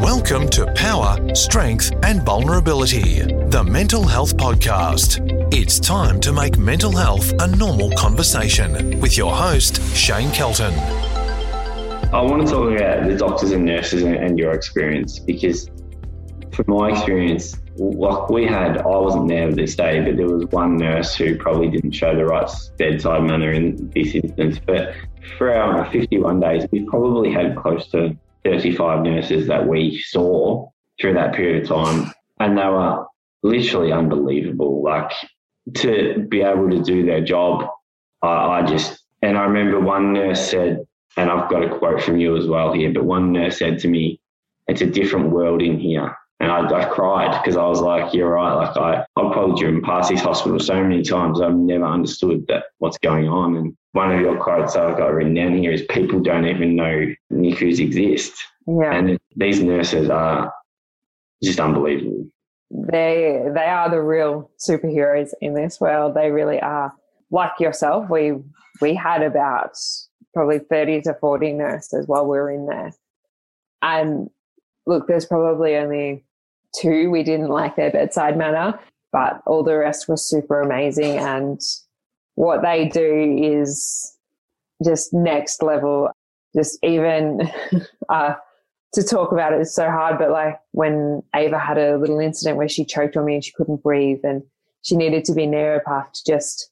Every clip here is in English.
Welcome to Power, Strength, and Vulnerability, the Mental Health Podcast. It's time to make mental health a normal conversation with your host, Shane Kelton. I want to talk about the doctors and nurses and, your experience because, from my experience, like we had, I wasn't there this day, but there was one nurse who probably didn't show the right bedside manner in this instance. But for our 51 days, we probably had close to 35 nurses that we saw through that period of time, and they were literally unbelievable. Like to be able to do their job, I, I just, and I remember one nurse said, and I've got a quote from you as well here, but one nurse said to me, it's a different world in here. And I, I cried because I was like, you're right. Like I, I've probably driven past this hospital so many times. I've never understood that what's going on. And one of your quotes I've got written down here is people don't even know NICUs exist. Yeah. And these nurses are just unbelievable. They they are the real superheroes in this world. They really are. Like yourself, we we had about probably 30 to 40 nurses while we were in there. And look, there's probably only two we didn't like their bedside manner, but all the rest was super amazing. And what they do is just next level. Just even uh, to talk about it is so hard, but like when Ava had a little incident where she choked on me and she couldn't breathe and she needed to be neopuffed, just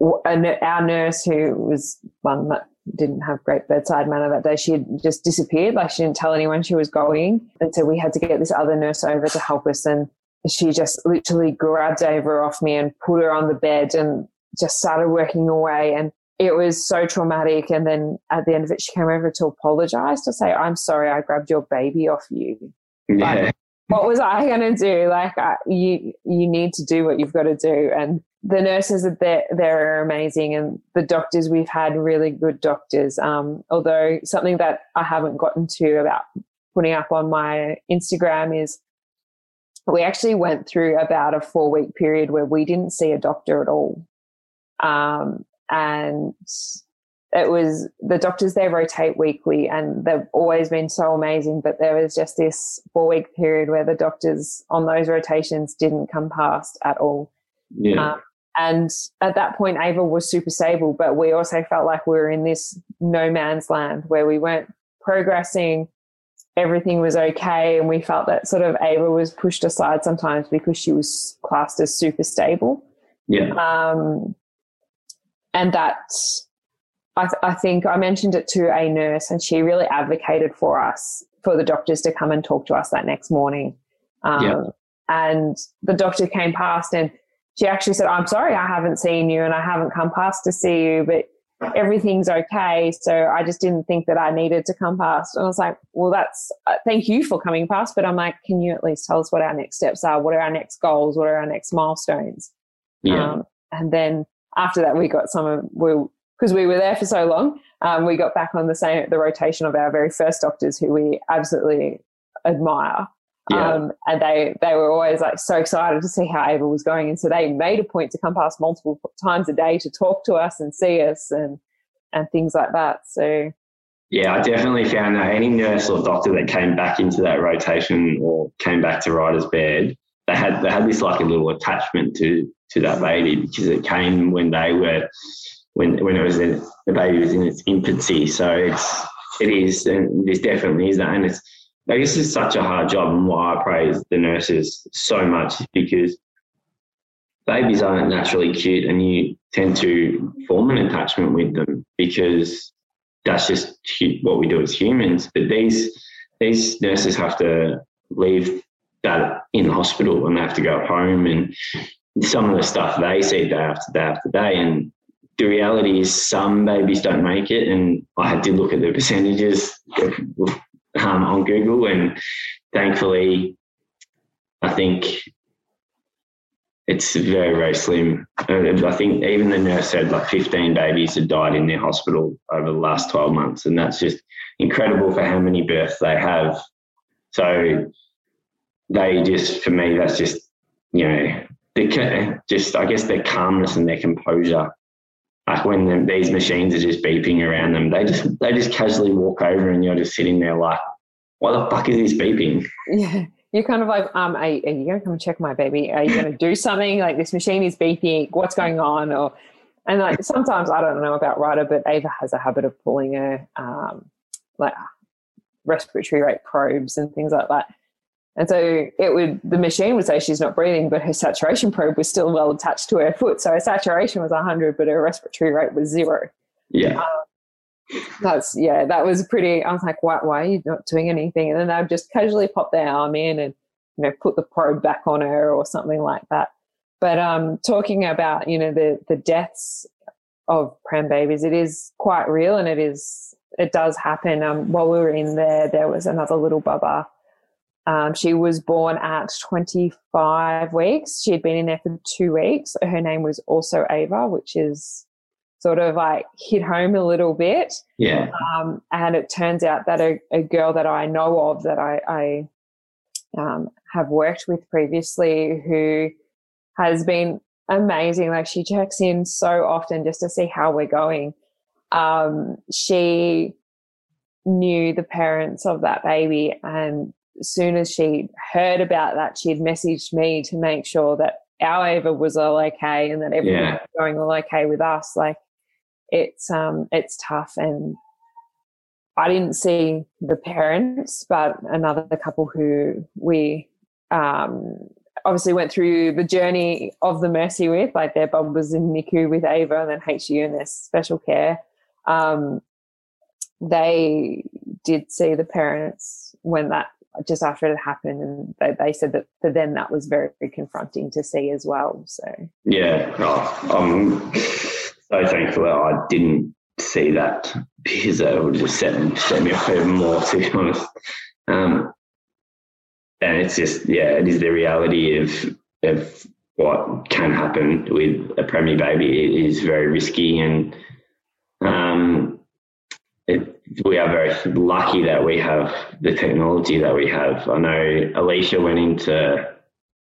our nurse who was one didn't have great bedside manner that day. She had just disappeared. Like she didn't tell anyone she was going. And so we had to get this other nurse over to help us. And she just literally grabbed Ava off me and put her on the bed and just started working away. And it was so traumatic. And then at the end of it, she came over to apologize to say, I'm sorry, I grabbed your baby off you. Yeah. Like, what was I going to do? Like, I, you, you need to do what you've got to do. And the nurses are there, they're amazing. And the doctors, we've had really good doctors. Um, although something that I haven't gotten to about putting up on my Instagram is we actually went through about a four week period where we didn't see a doctor at all. Um, and it was the doctors there rotate weekly and they've always been so amazing but there was just this four week period where the doctors on those rotations didn't come past at all yeah. Um, and at that point ava was super stable but we also felt like we were in this no man's land where we weren't progressing everything was okay and we felt that sort of ava was pushed aside sometimes because she was classed as super stable yeah um and that I, th- I think I mentioned it to a nurse, and she really advocated for us for the doctors to come and talk to us that next morning. Um, yeah. And the doctor came past, and she actually said, "I'm sorry, I haven't seen you, and I haven't come past to see you, but." Everything's okay. So I just didn't think that I needed to come past. And I was like, well, that's, uh, thank you for coming past. But I'm like, can you at least tell us what our next steps are? What are our next goals? What are our next milestones? Yeah. Um, and then after that, we got some of, we, because we were there for so long, um, we got back on the same, the rotation of our very first doctors who we absolutely admire. Yeah. Um, and they, they were always like so excited to see how Ava was going. And so they made a point to come past multiple times a day to talk to us and see us and, and things like that. So, yeah, I definitely found that any nurse or doctor that came back into that rotation or came back to Ryder's bed, they had they had this like a little attachment to to that baby because it came when they were when when it was in, the baby was in its infancy. So it's it is and this definitely is that, and it's I guess it's such a hard job, and why I praise the nurses so much because babies aren't naturally cute, and you tend to form an attachment with them because that's just what we do as humans. But these these nurses have to leave that in the hospital and they have to go home and some of the stuff they see day after day after day. And the reality is, some babies don't make it. And I did look at the percentages um, on Google, and thankfully, I think it's very, very slim. I think even the nurse said like 15 babies had died in their hospital over the last 12 months. And that's just incredible for how many births they have. So they just, for me, that's just, you know, just I guess their calmness and their composure. Like when these machines are just beeping around them, they just they just casually walk over and you're just sitting there like, why the fuck is this beeping? Yeah. You're kind of like, um, are, are you going to come and check my baby? Are you going to do something? Like this machine is beeping. What's going on? Or, and like sometimes I don't know about Ryder, but Ava has a habit of pulling her, um, like respiratory rate probes and things like that. And so it would the machine would say she's not breathing, but her saturation probe was still well attached to her foot. So her saturation was 100, but her respiratory rate was zero. Yeah. Um, that's yeah, that was pretty. I was like, why, why are you not doing anything? And then they'd just casually pop their arm in and you know put the probe back on her or something like that. But um, talking about you know the the deaths of prem babies, it is quite real and it is it does happen. Um, while we were in there, there was another little bubba um, she was born at 25 weeks. She had been in there for two weeks. Her name was also Ava, which is sort of like hit home a little bit. Yeah. Um, and it turns out that a, a, girl that I know of that I, I um, have worked with previously who has been amazing. Like she checks in so often just to see how we're going. Um, she knew the parents of that baby and soon as she heard about that, she'd messaged me to make sure that our Ava was all okay and that everything yeah. was going all okay with us. Like it's um it's tough and I didn't see the parents, but another couple who we um, obviously went through the journey of the mercy with, like their Bob was in NICU with Ava and then HDU and their special care. Um, they did see the parents when that just after it happened and they, they said that for them that was very, very confronting to see as well so. Yeah oh, i'm so thankful that i didn't see that because it would just set, set me off even more to be honest. Um, and it's just yeah it is the reality of of what can happen with a preemie baby. It is very risky and um, it, we are very lucky that we have the technology that we have. I know Alicia went in to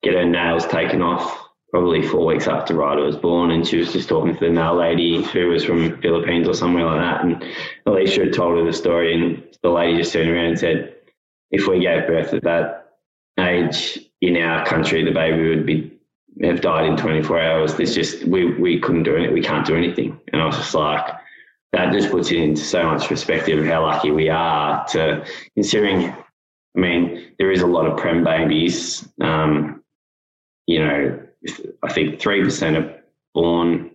get her nails taken off probably four weeks after Ryder was born, and she was just talking to the nail lady who was from Philippines or somewhere like that. And Alicia had told her the story, and the lady just turned around and said, "If we gave birth at that age in our country, the baby would be have died in 24 hours. There's just we we couldn't do it. We can't do anything." And I was just like that just puts it into so much perspective of how lucky we are to considering. I mean, there is a lot of prem babies. Um, you know, I think three percent are born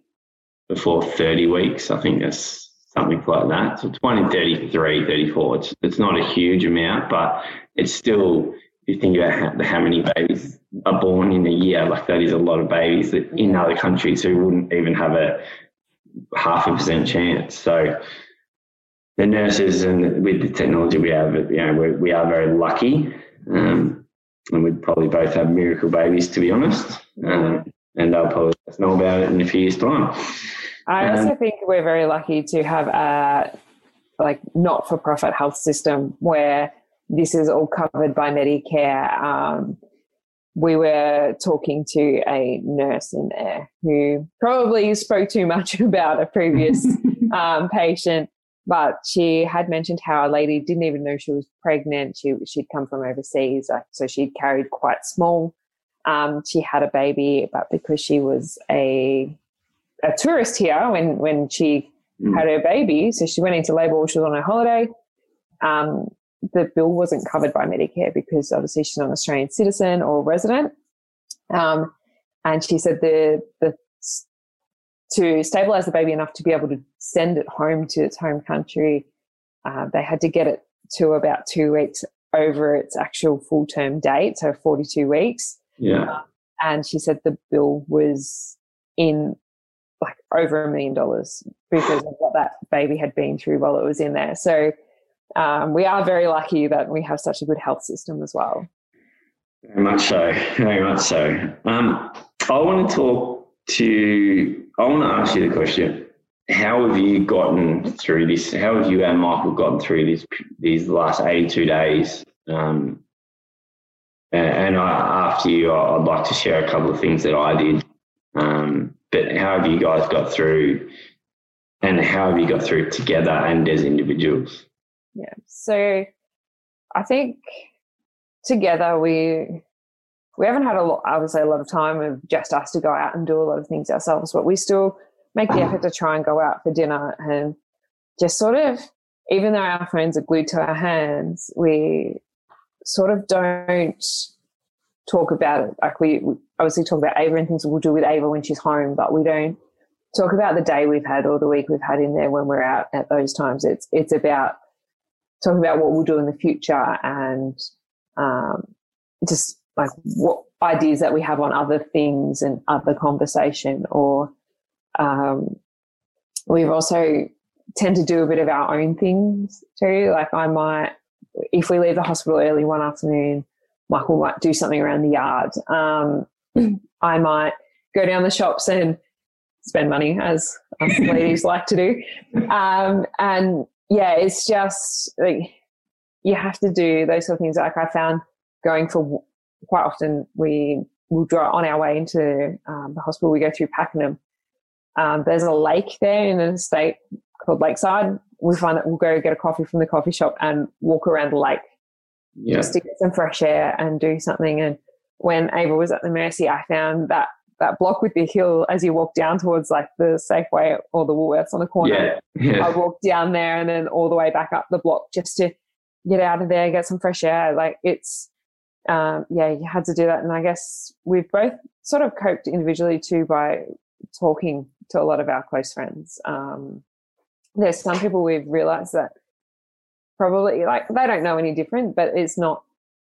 before 30 weeks. I think that's something like that. So it's one in 33, 34. It's, it's not a huge amount, but it's still, if you think about how, how many babies are born in a year, like that is a lot of babies that in other countries who wouldn't even have a, half a percent chance. So the nurses and with the technology we have, you know, we're, we are very lucky. Um, and we'd probably both have miracle babies, to be honest. Um, and they'll probably know about it in a few years' time. I also um, think we're very lucky to have a like not-for-profit health system where this is all covered by Medicare. Um, we were talking to a nurse in there who probably spoke too much about a previous um, patient, but she had mentioned how a lady didn't even know she was pregnant. She she'd come from overseas, so she'd carried quite small. Um, she had a baby, but because she was a a tourist here when when she mm. had her baby, so she went into labour she was on her holiday. Um, the bill wasn't covered by Medicare because obviously she's not an Australian citizen or resident. Um, and she said the the to stabilize the baby enough to be able to send it home to its home country, uh, they had to get it to about two weeks over its actual full term date, so 42 weeks. Yeah. Uh, and she said the bill was in like over a million dollars because of what that baby had been through while it was in there. So um, we are very lucky that we have such a good health system as well. Very much so. Very much so. Um, I want to talk to, I want to ask you the question. How have you gotten through this? How have you and Michael gotten through these these last 82 days? Um, and, and I, after you, I'd like to share a couple of things that I did. Um, but how have you guys got through and how have you got through together and as individuals? Yeah. So I think together we we haven't had a lot, obviously a lot of time of just us to go out and do a lot of things ourselves, but we still make the effort to try and go out for dinner and just sort of, even though our phones are glued to our hands, we sort of don't talk about it. Like we, we obviously talk about Ava and things we'll do with Ava when she's home, but we don't talk about the day we've had or the week we've had in there when we're out at those times. It's it's about talking about what we'll do in the future and um, just like what ideas that we have on other things and other conversation or um, we've also tend to do a bit of our own things too. Like i might if we leave the hospital early one afternoon michael might do something around the yard. Um, i might go down the shops and spend money as ladies like to do. Um, and yeah it's just like you have to do those sort of things like i found going for quite often we will drive on our way into um, the hospital. We go through Pakenham. Um, there's a lake there in an estate called Lakeside. We find that we'll go get a coffee from the coffee shop and walk around the lake yeah. just to get some fresh air and do something. And when Ava was at the Mercy, I found that that block with the hill as you walk down towards like the Safeway or the Woolworths on the corner. Yeah. Yeah. I walked down there and then all the way back up the block just to get out of there, get some fresh air. Like it's um, yeah, you had to do that. And I guess we've both sort of coped individually too by talking to a lot of our close friends. Um, there's some people we've realized that probably like they don't know any different, but it's not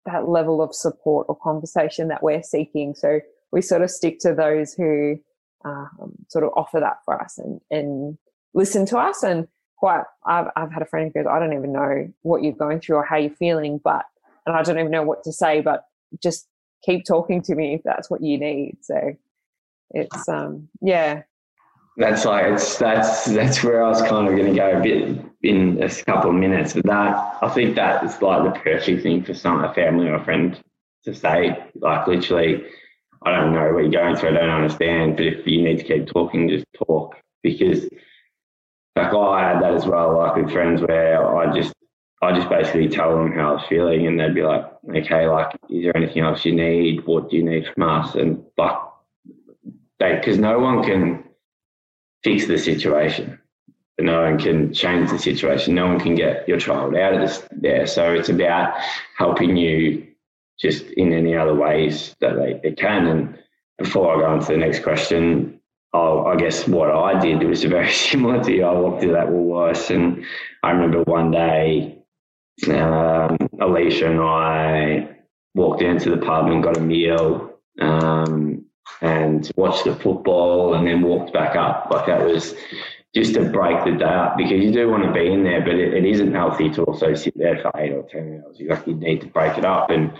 that level of support or conversation that we're seeking. So we sort of stick to those who um, sort of offer that for us and, and listen to us. And quite, I've, I've had a friend who goes, I don't even know what you're going through or how you're feeling, but and I don't even know what to say, but just keep talking to me if that's what you need. So it's um yeah. That's like it's that's that's where I was kind of going to go a bit in a couple of minutes. But that I think that is like the perfect thing for some a family or a friend to say. Like literally, I don't know what you're going through. I don't understand. But if you need to keep talking, just talk because like I had that as well. Like with friends where I just I just basically tell them how I was feeling, and they'd be like, "Okay, like, is there anything else you need? What do you need from us?" And like, they because no one can fix the situation, no one can change the situation, no one can get your child out of this there. So it's about helping you just in any other ways that they, they can. And before I go on to the next question, I'll, i guess what I did was very similar to you. I walked through that Woolworths, and I remember one day um, Alicia and I walked into the pub and got a meal um, and watched the football and then walked back up. Like that was just to break the day up because you do want to be in there, but it, it isn't healthy to also sit there for eight or 10 hours. You like you need to break it up. And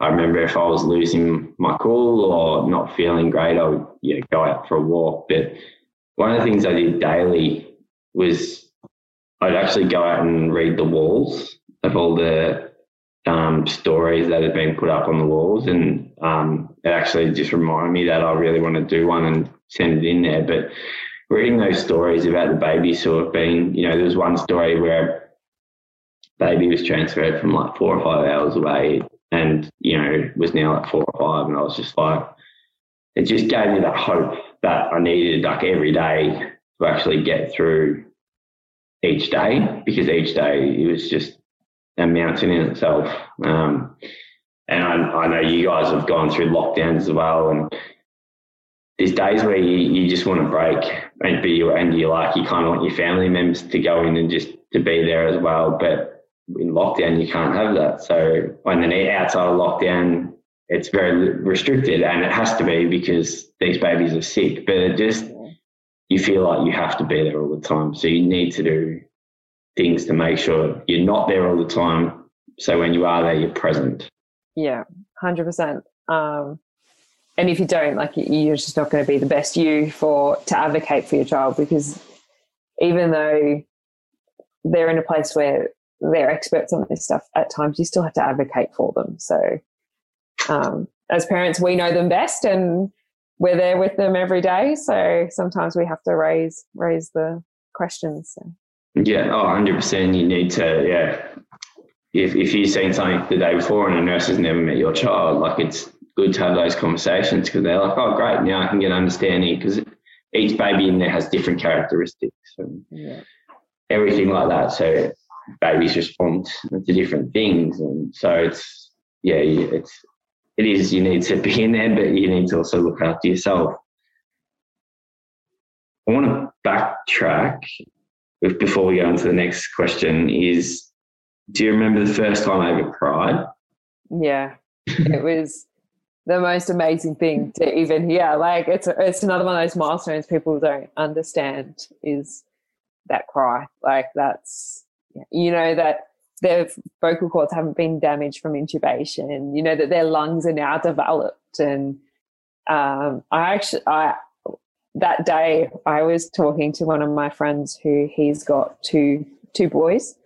I remember if I was losing my cool or not feeling great, I would yeah, go out for a walk. But one of the things I did daily was I'd actually go out and read the walls of all the um, stories that had been put up on the walls, and um, it actually just reminded me that I really want to do one and send it in there. But reading those stories about the babies who have been, you know, there was one story where baby was transferred from like four or five hours away, and you know was now at four or five, and I was just like, it just gave me that hope that I needed like every day to actually get through each day because each day it was just a mountain in itself. Um, and I, I, know you guys have gone through lockdowns as well, and there's days where you, you just want to break and be and you like you kind of want your family members to go in and just to be there as well. But in lockdown, you can't have that. So when the outside of lockdown, it's very restricted, and it has to be because these babies are sick. But it just you feel like you have to be there all the time. So you need to do things to make sure you're not there all the time. So when you are there, you're present. Yeah, 100%. Um, and if you don't, like, you're just not going to be the best you for to advocate for your child because even though they're in a place where they're experts on this stuff, at times you still have to advocate for them. So, um, as parents, we know them best and we're there with them every day. So sometimes we have to raise raise the questions. So. Yeah, oh, 100%. You need to, yeah, if, if you've seen something the day before and a nurse has never met your child, like it's good to have those conversations because they're like, oh, great, now I can get understanding because each baby in there has different characteristics and yeah. everything like that. So babies respond to different things, and so it's yeah, it's it is you need to be in there, but you need to also look after yourself. I want to backtrack before we go into the next question. Is do you remember the first time I ever cried? Yeah, it was the most amazing thing to even hear. Like it's a, it's another one of those milestones people don't understand is that cry. Like that's you know that their vocal cords haven't been damaged from intubation. You know that their lungs are now developed, and um, I actually I that day I was talking to one of my friends who he's got two two boys.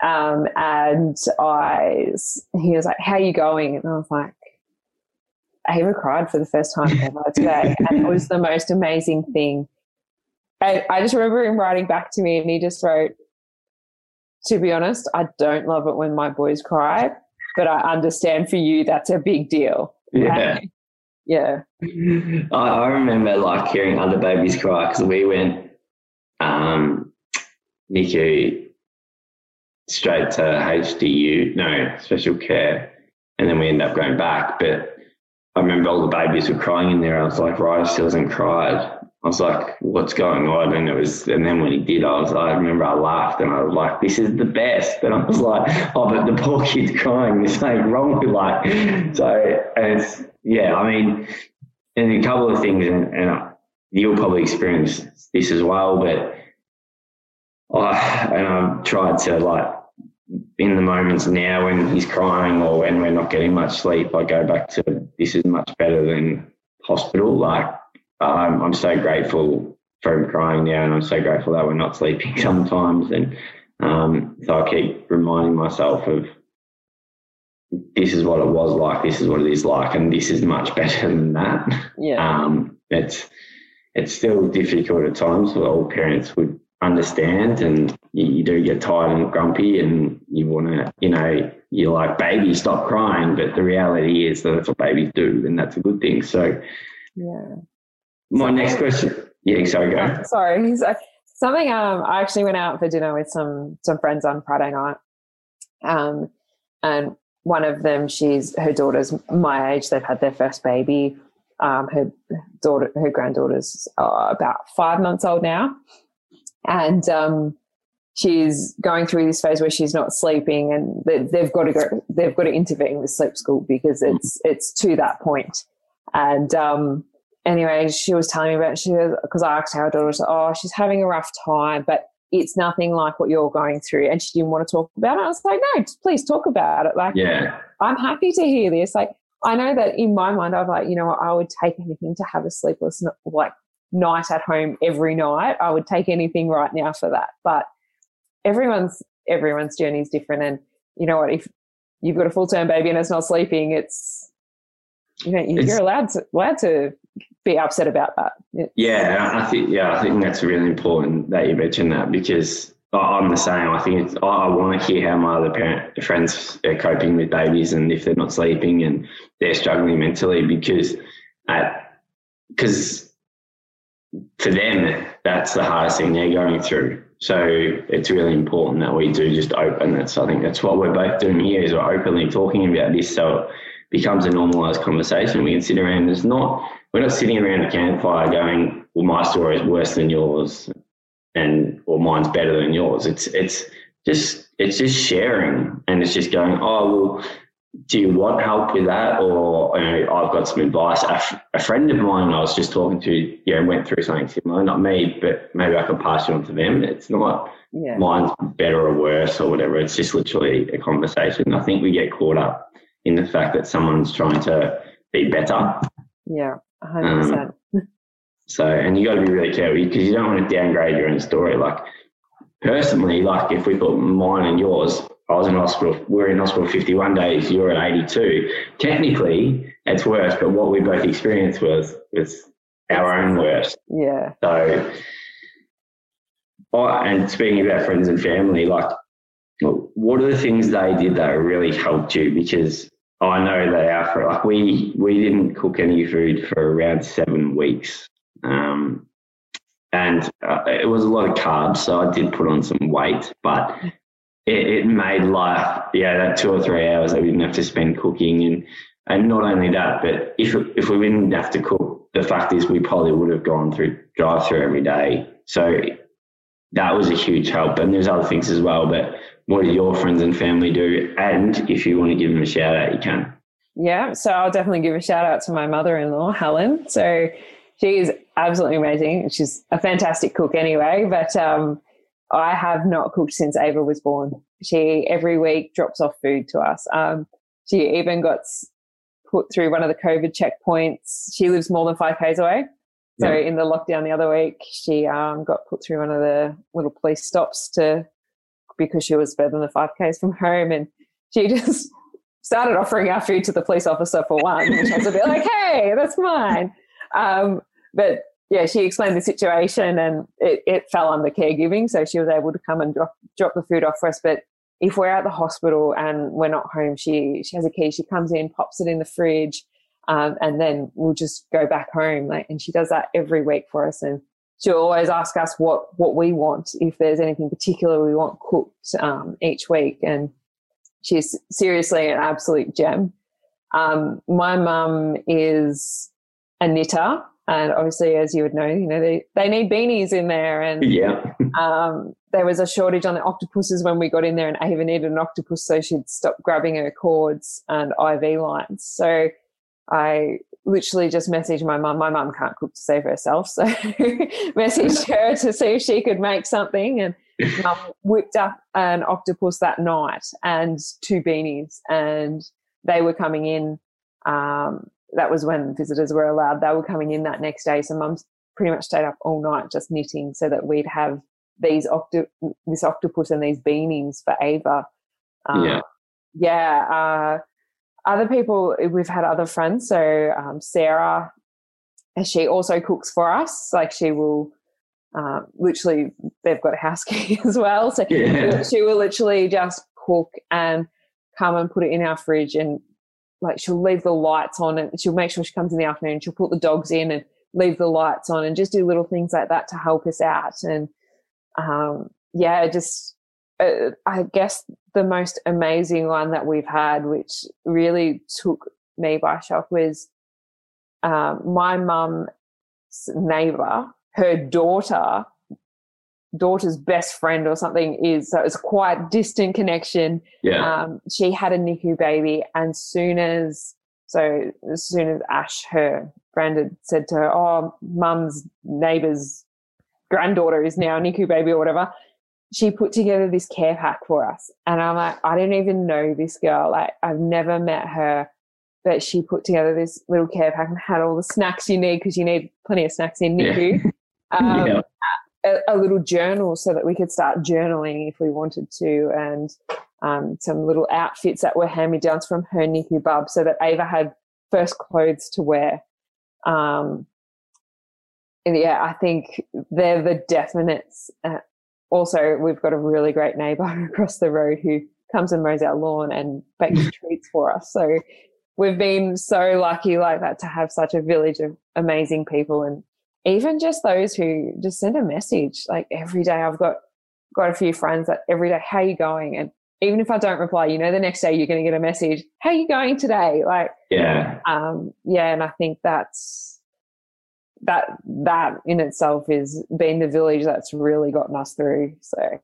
Um, and I, he was like, "How are you going?" And I was like, Ava cried for the first time ever today, and it was the most amazing thing. I, I just remember him writing back to me, and he just wrote, "To be honest, I don't love it when my boys cry, but I understand for you that's a big deal." Yeah, yeah. I, I remember like hearing other babies cry because we went um, NICU straight to HDU, no special care, and then we ended up going back, but I remember all the babies were crying in there. I was like, Ryder still hasn't cried. I was like, what's going on? And it was, and then when he did, I was, I remember I laughed and I was like, this is the best. And I was like, oh, but the poor kid's crying. There's something wrong with like, so it's, yeah, I mean, and a couple of things, and, and you'll probably experience this as well, but I, and I've tried to like in the moments now when he's crying or when we're not getting much sleep, I go back to this is much better than hospital. Like I'm, I'm so grateful for him crying now, and I'm so grateful that we're not sleeping sometimes. And um, so I keep reminding myself of this is what it was like, this is what it is like, and this is much better than that. Yeah. Um, it's it's still difficult at times. All parents would understand and you, you, do get tired and grumpy and you want to, you know, you're like, baby, stop crying. But the reality is that that's what babies do and that's a good thing. So, yeah. My next question. Yeah, sorry, go. Sorry. Something, um, I actually went out for dinner with some, some friends on Friday night. Um, and one of them, she's, her daughter's my age. They've had their first baby. Um, her daughter, her granddaughter's uh, about five months old now and um, she's going through this phase where she's not sleeping, and they've got to go. They've got to intervene with sleep school because it's it's to that. And um, anyway, she was telling me about she because I asked her daughter, oh, she's having a rough time, but it's nothing like what you're going through. And she didn't want to talk about it. I was like, no, please talk about it. Like, yeah, I'm happy to hear this. Like, I know that in my mind, I was like, you know what, I would take anything to have a sleepless, like night at home every night. I would take anything right now for that. But everyone's everyone's journey is different, and you know what? If you've got a full term baby and it's not sleeping, it's you know you're it's, allowed to allowed to be upset about that. Yeah, I think yeah, I think that's really important that you mentioned that because I'm the same. I think I want to hear how my other parent friends are coping with babies and if they're not sleeping and they're struggling mentally because because for them, that's the hardest thing they're going through. So it's really important that we do just open. So I think that's what we're both doing here is we're openly talking about this so becomes a normalized conversation. We can sit around. It's not we're not sitting around a campfire going, Well, my story is worse than yours and or mine's better than yours. It's it's just it's just sharing and it's just going, Oh well do you want help with that? Or you know, I've got some advice. A, f- a friend of mine I was just talking to, yeah, went through something similar. Not me, but maybe I could pass it on to them. It's not yeah. mine's better or worse or whatever. It's just literally a conversation. I think we get caught up in the fact that someone's trying to be better. Yeah, hundred um, percent. So, and you got to be really careful because you don't want to downgrade your own story. Like personally, like if we put mine and yours I was in hospital. We're in hospital 51 days. You're at 82. Technically, it's worse, but what we both experienced was was our own worst. Yeah. So, oh, and speaking about friends and family, like what are the things they did that really helped you? Because I know they are for like we we didn't cook any food for around seven weeks, um, and uh, it was a lot of carbs, so I did put on some weight, but it, it made life yeah that two or three hours that we didn't have to spend cooking and and not only that, but if if we didn't have to cook, the fact is we probably would have gone through drive through every day. So that was a huge help. And there's other things as well, but what do your friends and family do? And if you want to give them a shout out, you can. Yeah, so I'll definitely give a shout out to my mother in law, Helen. So she is absolutely amazing. She's a fantastic cook anyway, but um, I have not cooked since Ava was born. She every week drops off food to us. Um, she even got put through one of the COVID checkpoints. She lives more than five k's away. So yeah. in the lockdown the other week, she um, got put through one of the little police stops to because she was further than the five k's from home, and she just started offering our food to the police officer for one, which was a bit like, "Hey, that's mine." Um, but yeah, she explained the situation, and it, it fell under caregiving, so she was able to come and drop drop the food off for us. But if we're at the hospital and we're not home, she she has a key. She comes in, pops it in the fridge, um, and then we'll just go back home. Like, and she does that every week for us. And she'll always ask us what what we want if there's anything particular we want cooked um, each week. And she's seriously an absolute gem. Um, my mum is a knitter and obviously, as you would know, you know they, they need beanies in there, and yeah, um, there was a shortage on the octopuses when we got in there, and Ava needed an octopus, so she'd stop grabbing her cords and IV lines. So I literally just messaged my mum. My mum can't cook to save herself, so messaged her to see if she could make something, and mum whipped up an octopus that night and two beanies, and they were coming in. Um, that was when visitors were allowed. They were coming in that next day. So mum's pretty much stayed up all night just knitting so that we'd have these octo- this octopus and these beanies for Ava. Um, yeah. Yeah. Uh, other people, we've had other friends. So um, Sarah, she also cooks for us. Like she will uh, literally, they've got a house key as well. So yeah. she will literally just cook and come and put it in our fridge and like she'll leave the lights on and she'll make sure she comes in the afternoon she'll put the dogs in and leave the lights on and just do little things like that to help us out and um, yeah just uh, i guess the most amazing one that we've had which really took me by shock was um, my mum's neighbor her daughter daughter's best friend or something is so it's a quite distant connection. Yeah. Um, she had a NICU baby, and soon as so as soon as Ash, her granddad, said to her, "Oh, mum's neighbour's granddaughter is now a NICU baby or whatever," she put together this care pack for us, and I'm like, I don't even know this girl. Like I've never met her. But she put together this little care pack and had all the snacks you need because you need plenty of snacks in NICU. Yeah. Um, yeah a, a, little journal so that we could start journaling if we wanted to, and um, some little outfits that were hand me downs from her NICU bub so that Ava had first clothes to wear. Um, and yeah, I think they're the definites. Uh, also, we've got a really great neighbour across the road who comes and mows our lawn and bakes treats for us. So we've been so lucky like that to have such a village of amazing people and even just those who just send a message like every day. I've got got a few friends that every day how are you going? And even if i don't reply you know the next day you're going to get a message how are you going today? Like yeah. um yeah and i think that's that that in itself is being the village that's really gotten us through so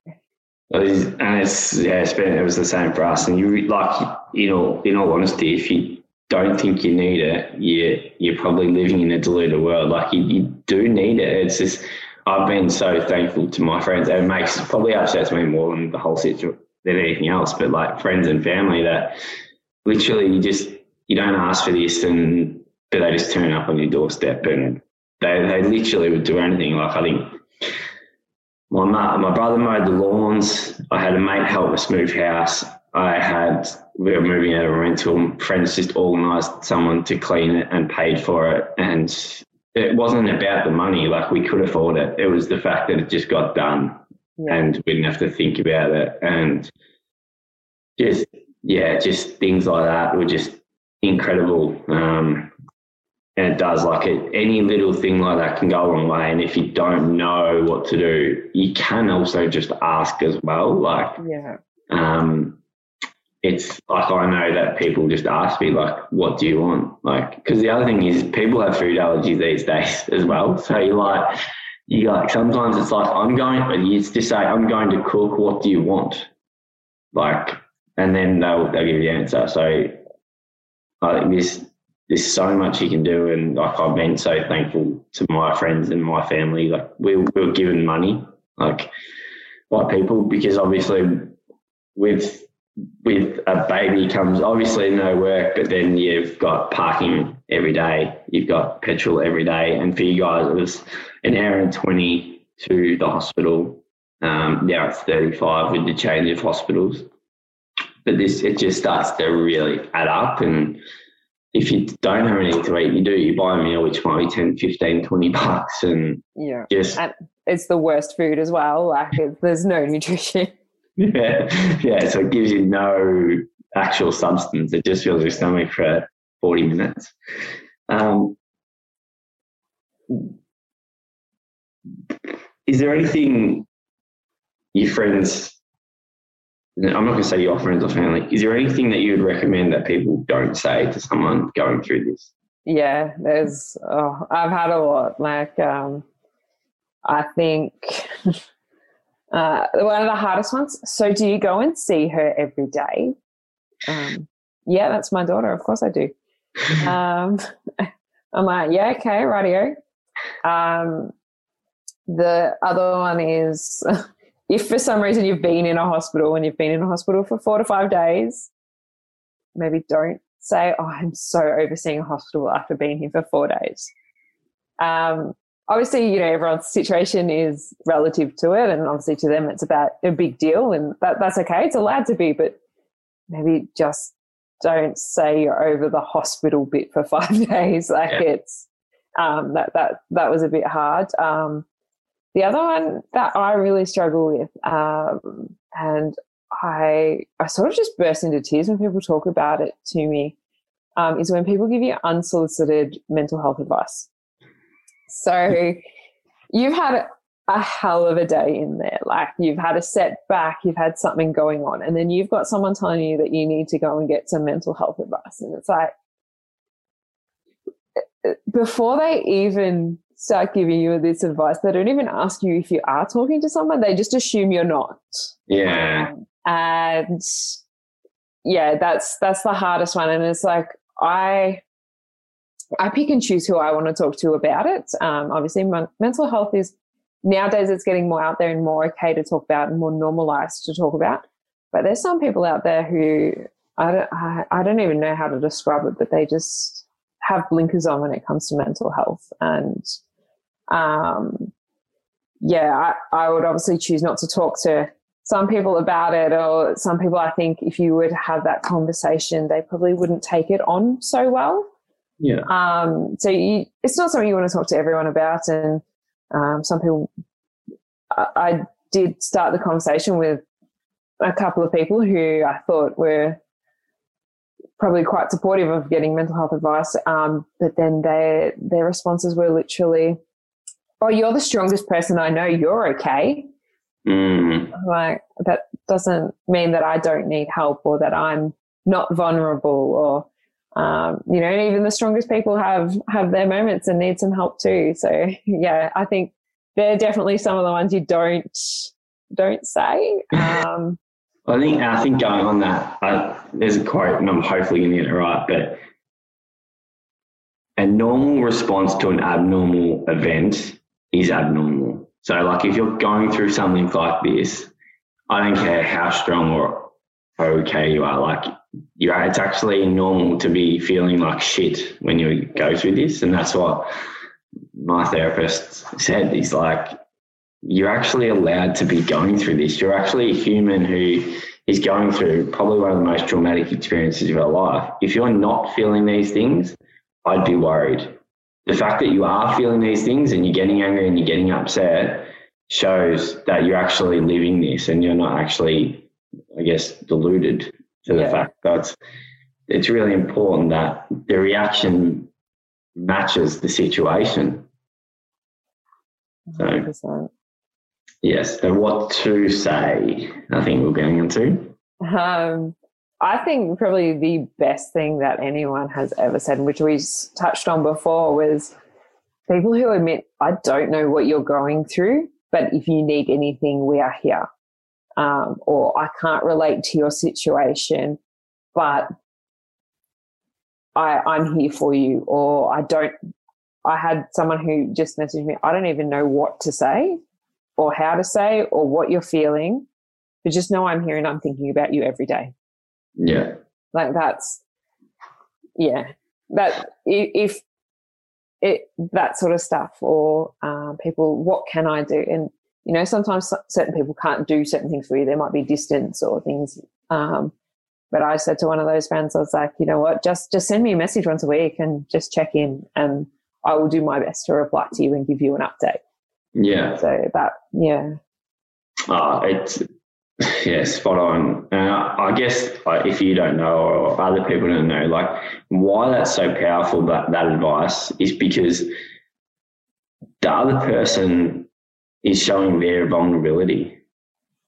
and it's yeah it's been it was the same for us and you like you know in all honesty if you don't think you need it, you you're probably living in a deluded world. Like you, you do need it. It's just I've been so thankful to my friends. It makes probably upsets me more than the whole situation than anything else. But like friends and family that literally you just you don't ask for this and but they just turn up on your doorstep and they they literally would do anything. Like I think my my brother mowed the lawns. I had a mate help us move house. I had we were moving out of a rental. Friends just organised someone to clean it and paid for it, and it wasn't about the money. Like we could afford it. It was the fact that it just got done, yeah. and we didn't have to think about it. And just yeah, just things like that were just incredible. Um, and it does like it, any little thing like that can go a long way. And if you don't know what to do, you can also just ask as well. Like, yeah, um, it's like I know that people just ask me like, "What do you want?" Like, because the other thing is people have food allergies these days as well. So you like, you like sometimes it's like I'm going, but you just say I'm going to cook. What do you want? Like, and then they'll they'll give you the answer. So I think this there's so much you can do, and like I've been so thankful to my friends and my family. Like we, we were given money, like by people, because obviously with with a baby comes obviously no work, but then you've got parking every day, you've got petrol every day, and for you guys it was an hour and twenty to the hospital. Um, now it's thirty five with the change of hospitals, but this it just starts to really add up and if you don't have anything to eat, you do, you buy a meal, which might be 10, 15, 20 bucks. And yeah, just, and it's the worst food as well. Like there's no nutrition. Yeah. Yeah. So it gives you no actual substance. It just fills your stomach for 40 minutes. Um, is there anything your friends I'm not going to say your friends or family. Is there anything that you would recommend that people don't say to someone going through this? Yeah, there's. Oh, I've had a lot. Like, um, I think uh, one of the hardest ones. So, do you go and see her every day? Um, yeah, that's my daughter. Of course, I do. um, I'm like, yeah, okay, radio. Um, the other one is if for some reason you've been in a hospital and you've been in a hospital for four to five days, maybe don't say, Oh, I'm so overseeing a hospital after being here for four days. Um, obviously, you know, everyone's situation is relative to it, and obviously to them it's about a big deal, and that, that's okay. It's allowed to be, but maybe just don't say you're over the hospital bit for five days. Like yeah. it's um, that that that was a bit hard. Um, the other one that I really struggle with, um, and I I sort of just burst into tears when people talk about it to me, um, is when people give you unsolicited mental health advice. So you've had a hell of a day in there. Like you've had a setback, you've had something going on, and then you've got someone telling you that you need to go and get some mental health advice. And it's like, before they even start giving you this advice, they don't even ask you if you are talking to someone. They just assume you're not. Yeah. Um, and yeah, that's that's the hardest one. And it's like I I pick and choose who I want to talk to about it. Um, obviously, mental health is nowadays it's getting more out there and more okay to talk about and more normalized to talk about. But there's some people out there who I don't I, I don't even know how to describe it, but they just have blinkers on when it comes to mental health. And um, yeah, I, I would obviously choose not to talk to some people about it, or some people I think if you were to have that conversation, they probably wouldn't take it on so well. Yeah. Um, so you, it's not something you want to talk to everyone about. And um, some people, I, I did start the conversation with a couple of people who I thought were probably quite supportive of getting mental health advice. Um, but then their their responses were literally, "Oh, you're the strongest person I know. You're okay." Mm. Like that doesn't mean that I don't need help or that I'm not vulnerable or um, you know, even the strongest people have have their moments and need some help too. So yeah, I think they're definitely some of the ones you don't don't say. Um, I think I think going on that, uh, there's a quote, and I'm hopefully going to get it right, but a normal response to an abnormal event is abnormal. So, like, if you're going through something like this, I don't care how strong or okay you are. Like, you are, it's actually normal to be feeling like shit when you go through this, and that's what my therapist said. He's like, you're actually allowed to be going through this. You're actually a human who is going through probably one of the most traumatic experiences of your life. If you're not feeling these things, I'd be worried. The fact that you are feeling these things and you're getting angry and you're getting upset shows that you're actually living this and you're not actually, I guess, deluded. to the Yeah. fact that it's really important that the reaction matches the situation. So 100%. Yes, so what to say? I think we're getting into. Um, I think probably the best thing that anyone has ever said, which we touched on before, was people who admit, I don't know what you're going through, but if you need anything, we are here. Um, or I can't relate to your situation, but I, I'm here for you. Or I don't, I had someone who just messaged me, I don't even know what to say or how to say or what you're feeling, but just know I'm here and I'm thinking about you every day. Yeah, Like that's, yeah, that if it that sort of stuff, or um, people, what can I do? And you know, sometimes certain people can't do certain things for you. There might be distance or things. Um, but I said to one of those friends, I was like, you know what, just just send me a message once a week and just check in, and I will do my best to reply to you and give you an update. Yeah. So that, yeah, Oh, it's yeah, spot on. And I, I guess like, if you don't know or other people don't know, like why that's so powerful that that advice is because the other person is showing their vulnerability.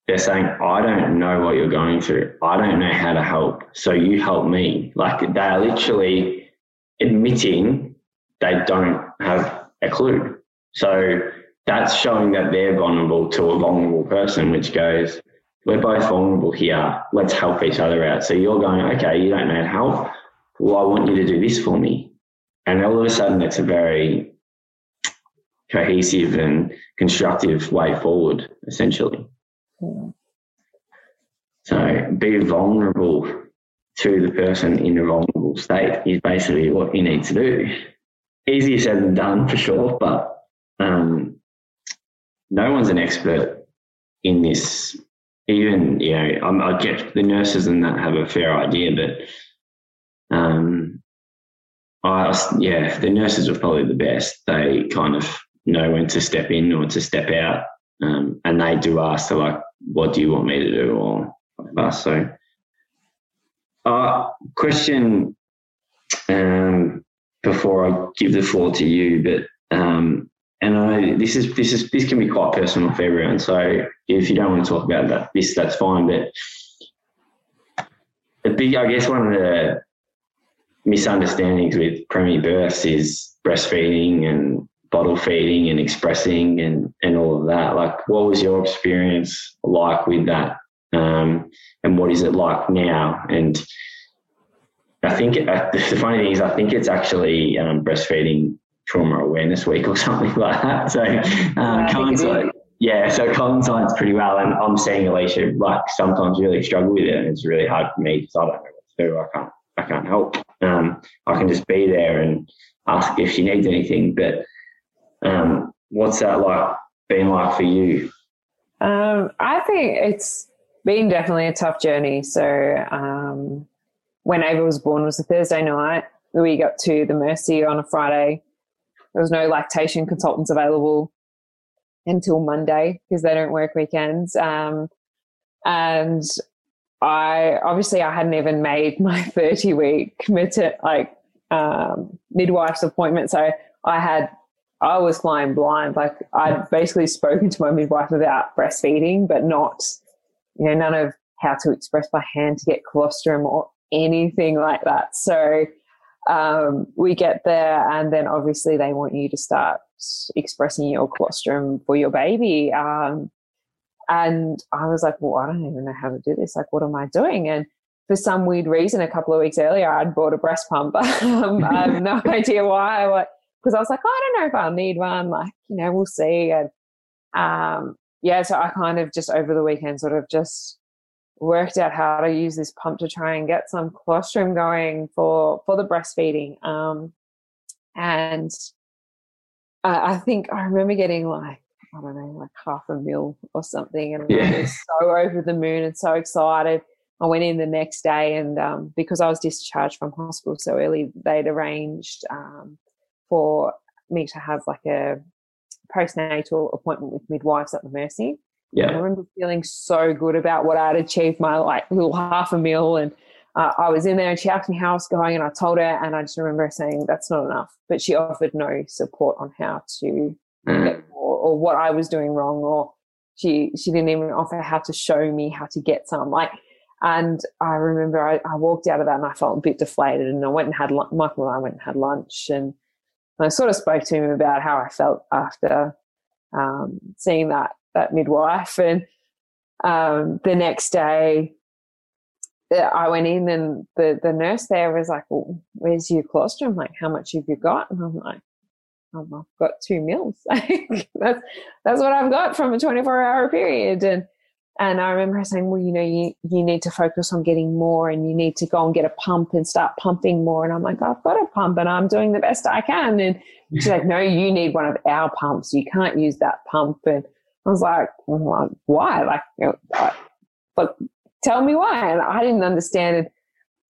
They're saying, "I don't know what you're going through. I don't know how to help. So you help me." Like they're literally admitting they don't have a clue. So that's showing that they're vulnerable to a vulnerable person, which goes, we're both vulnerable here. Let's help each other out. So you're going, okay, you don't know help. Well, I want you to do this for me. And all of a sudden, it's a very cohesive and constructive way forward, essentially. Yeah. So be vulnerable to the person in a vulnerable state is basically what you need to do. Easier said than done for sure, but um, no one's an expert in this. Even you know, I'm, I get the nurses and that have a fair idea, but um, I yeah, the nurses are probably the best. They kind of know when to step in or to step out, um, and they do ask, to like, "What do you want me to do?" or whatever. So, uh, question um, before I give the floor to you, but um, and I this is this is this can be quite personal for everyone. So if you don't want to talk about that, this that's fine. But the big, I guess, one of the misunderstandings with preemie births is breastfeeding and bottle feeding and expressing and and all of that. Like, what was your experience like with that? Um, and what is it like now? And I think uh, the funny thing is, I think it's actually um, breastfeeding trauma awareness week or something like that. So um, it yeah, so coincides pretty well. And I'm seeing Alicia like sometimes really struggle with it, and it's really hard for me because I don't know what to do. I can't, I can't help. Um, I can just be there and ask if she needs anything. But um, what's that like been like for you? Um, I think it's been definitely a tough journey. So um, when Ava was born was a Thursday night. We got to the Mercy on a Friday. There was no lactation consultants available until Monday because they don't work weekends. Um, and I obviously I hadn't even made my 30 week committed like um, midwife's appointment. So I had I was flying blind. Like I'd basically spoken to my midwife about breastfeeding, but not, you know, none of how to express by hand to get colostrum or anything like that. So um, we get there, and then obviously they want you to start expressing your colostrum for your baby. Um, and I was like, well, I don't even know how to do this. Like, what am I doing? And for some weird reason, a couple of weeks earlier, I'd bought a breast pump. um, I have no idea why. Like, because I was like, oh, I don't know if I'll need one. Like, you know, we'll see. And um, yeah, so I kind of just over the weekend sort of just worked out how to use this pump to try and get some colostrum going for for the breastfeeding. Um, and I, I think I remember getting like I don't know, like half a mil or something, and I Yeah. was so over the moon and so excited. I went in the next day, and um, because I was discharged from hospital so early, they'd arranged um, for me to have like a postnatal appointment with midwives at the Mercy. I remember feeling so good about what I'd achieved my like little half a mil and uh, I was in there and she asked me how I was going, and I told her, and I just remember saying that's not enough. But she offered no support on how to Mm. or, or what I was doing wrong, or she she didn't even offer how to show me how to get some. Like, and I remember I, I walked out of that and I felt a bit deflated, and I went and had Michael and I went and had lunch, and I sort of spoke to him about how I felt after um, seeing that that midwife, and um, the next day. I went in and the, the nurse there was like, well, where's your colostrum? Like, how much have you got? And I'm like, um, I've got two meals. that's that's what I've got from a 24 hour period. And and I remember her saying, well, you know, you you need to focus on getting more, and you need to go and get a pump and start pumping more. And I'm like, I've got a pump, and I'm doing the best I can. And she's like, no, you need one of our pumps. You can't use that pump. And I was like, why? Like, but tell me why. And I didn't understand it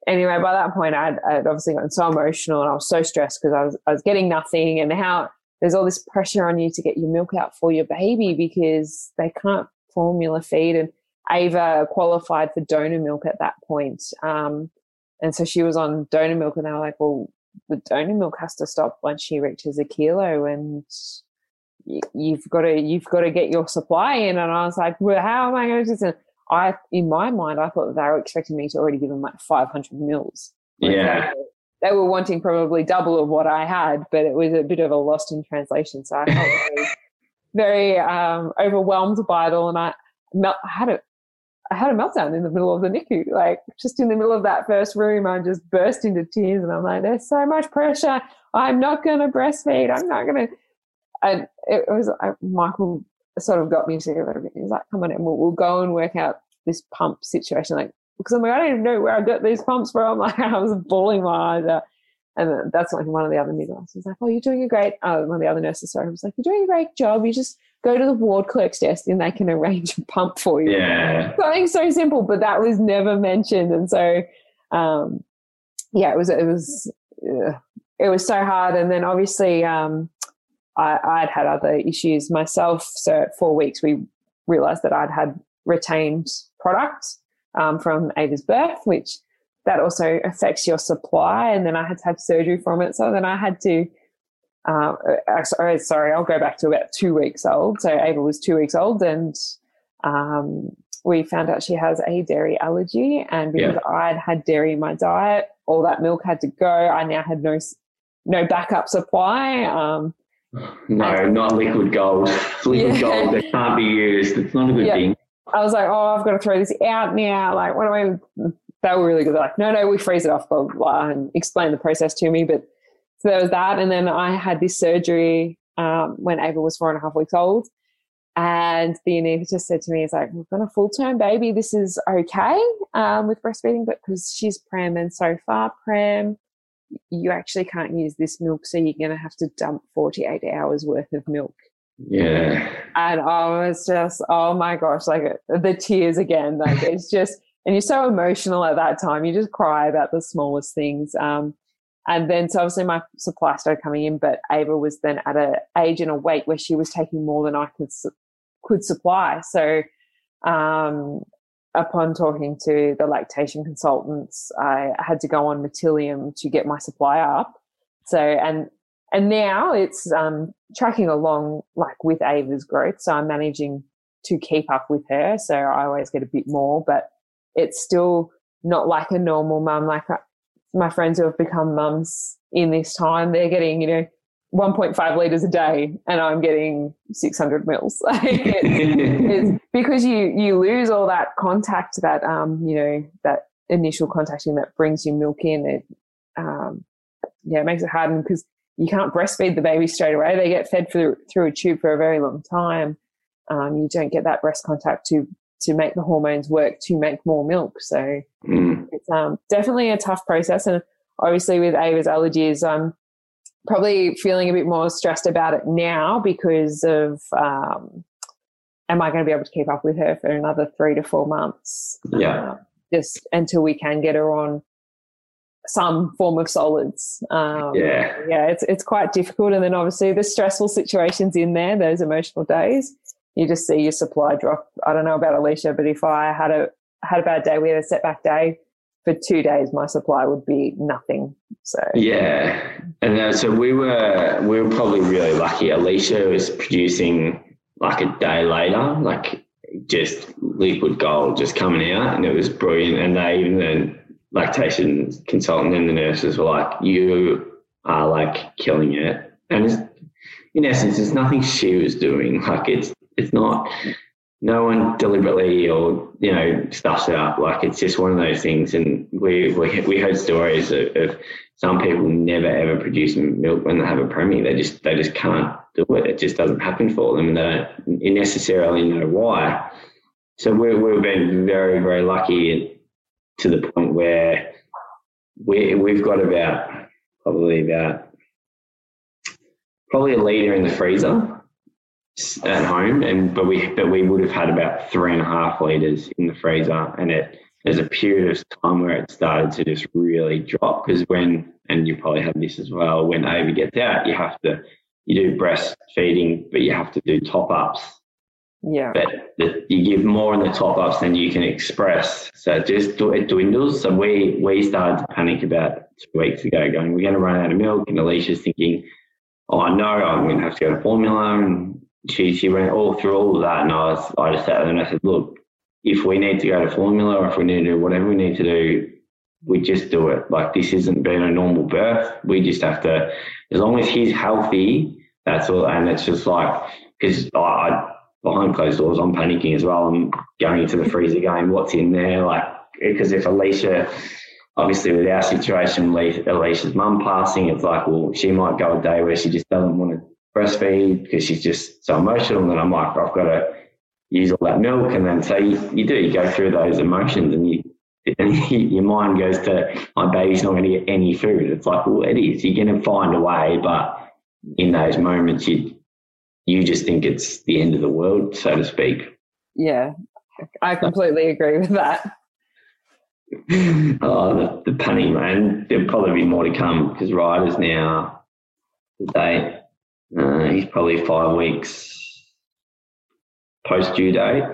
anyway, by that point, I'd, I'd obviously gotten so emotional and I was so stressed because I was, I was getting nothing and how there's all this pressure on you to get your milk out for your baby because they can't formula feed. And Ava qualified for donor milk at that point. Um, and so she was on donor milk and they were like, well, the donor milk has to stop once she reaches a kilo and you've got to, you've got to get your supply in. And I was like, well, how am I going to do this? I, in my mind, I thought they were expecting me to already give them like 500 mils. Yeah. They were wanting probably double of what I had, but it was a bit of a lost in translation. So I felt very, very um, overwhelmed by it all. And I, mel- I had a, I had a meltdown in the middle of the NICU, like just in the middle of that first room. I just burst into tears and I'm like, there's so much pressure. I'm not going to breastfeed. I'm not going to. And it was, I, Michael sort of got me together. He's like, come on, and we'll, we'll go and work out this pump situation. Like, because I'm like, I don't even know where I got these pumps from. Like, I was bawling my eyes out. And that's when one of the other midwives was like, oh, you're doing a great, oh, one of the other nurses, sorry, was like, you're doing a great job. You just go to the ward clerk's desk and they can arrange a pump for you. Yeah. Something so simple, but that was never mentioned. And so, um, yeah, it was, it was, uh, it was so hard. And then obviously, um, I, I'd had other issues myself. So at four weeks, we realized that I'd had retained product um, from Ava's birth, which that also affects your supply. And then I had to have surgery from it. So then I had to, uh, uh, sorry, sorry, I'll go back to about two weeks old. So Ava was two weeks old and um, we found out she has a dairy allergy. And because I'd had dairy in my diet, all that milk had to go. I now had no, no backup supply. Um, No, not liquid gold. Liquid Yeah. gold that can't be used. It's not a good Yeah. thing. I was like, oh, I've got to throw this out now. Like, what do I? They were really good. They're like, no, no, we freeze it off, blah, blah, blah, and explain the process to me. But so there was that. And then I had this surgery um, when Ava was four and a half weeks old. And the anaesthetist said to me, he's like, we've got a full term baby. This is okay um, with breastfeeding, but because she's prem and so far prem, you actually can't use this milk. So you're going to have to dump 48 hours worth of milk. Yeah. And I was just, oh my gosh, like the tears again. Like it's just, and you're so emotional at that time. You just cry about the smallest things. Um, and then, so obviously my supply started coming in, but Ava was then at an age and a weight where she was taking more than I could, could supply. So, um, upon talking to the lactation consultants, I had to go on Motilium to get my supply up. So, and and now it's um, tracking along like with Ava's growth. So I'm managing to keep up with her. So I always get a bit more, but it's still not like a normal mum. Like uh, my friends who have become mums in this time, they're getting, you know, 1.5 liters a day and I'm getting 600 mils. It's, it's because you, you lose all that contact that, um, you know, that initial contacting that brings you milk in. It, um, yeah, it makes it hard because you can't breastfeed the baby straight away. They get fed through through a tube for a very long time. Um, you don't get that breast contact to to make the hormones work to make more milk. So Mm. it's um, definitely a tough process. And obviously, with Ava's allergies, I'm probably feeling a bit more stressed about it now because of um, am I going to be able to keep up with her for another three to four months? Yeah. Uh, just until we can get her on some form of solids. Um, Yeah. yeah, it's it's quite difficult. And then obviously the stressful situations in there, those emotional days, you just see your supply drop. I don't know about Alicia, but if I had a had a bad day, we had a setback day, for two days, my supply would be nothing. So yeah, and uh, so we were we were probably really lucky. Alicia was producing like a day later, like just liquid gold just coming out, and it was brilliant. And they even the lactation consultant and the nurses were like, "You are like killing it," and in essence, it's nothing she was doing. Like it's it's not no one deliberately or you know stuffs it up. Like it's just one of those things. And we we, we heard stories of, of some people never ever produce milk when they have a premie. They just they just can't do it. It just doesn't happen for them, and they don't necessarily know why. So we we've been very very lucky to the point where we we've got about probably about probably a liter in the freezer at home, and but we but we would have had about three and a half liters in the freezer, and it there's a period of time where it started to just really drop because when and you probably have this as well when Ava gets out, you have to you do breastfeeding, but you have to do top ups. Yeah. But the, you give more in the top ups than you can express, so it just it dwindles. So we we started to panic about two weeks ago, going we're going to run out of milk, and Alicia's thinking, oh no, I'm going to have to go to formula and she she went all through all of that, and I was I just sat there and I said, look, if we need to go to formula or if we need to do whatever we need to do, we just do it. Like this isn't being a normal birth. We just have to, as long as he's healthy, that's all. And it's just like because I, I behind closed doors, I'm panicking as well. I'm going into the freezer, going, what's in there? Like because if Alicia obviously with our situation, Alicia's mum passing, it's like, well, she might go a day where she just doesn't want to breastfeed because she's just so emotional. And then I'm like, I've got to use all that milk. And then so you, you do, you go through those emotions and you, and your mind goes to, my baby's not going to get any food. It's like, well, it is. You're going to find a way. But in those moments, you, you just think it's the end of the world, so to speak. Yeah, I completely agree with that. oh, the, the panic, man. There'll probably be more to come because Ryder's now the date uh, he's probably five weeks post due date.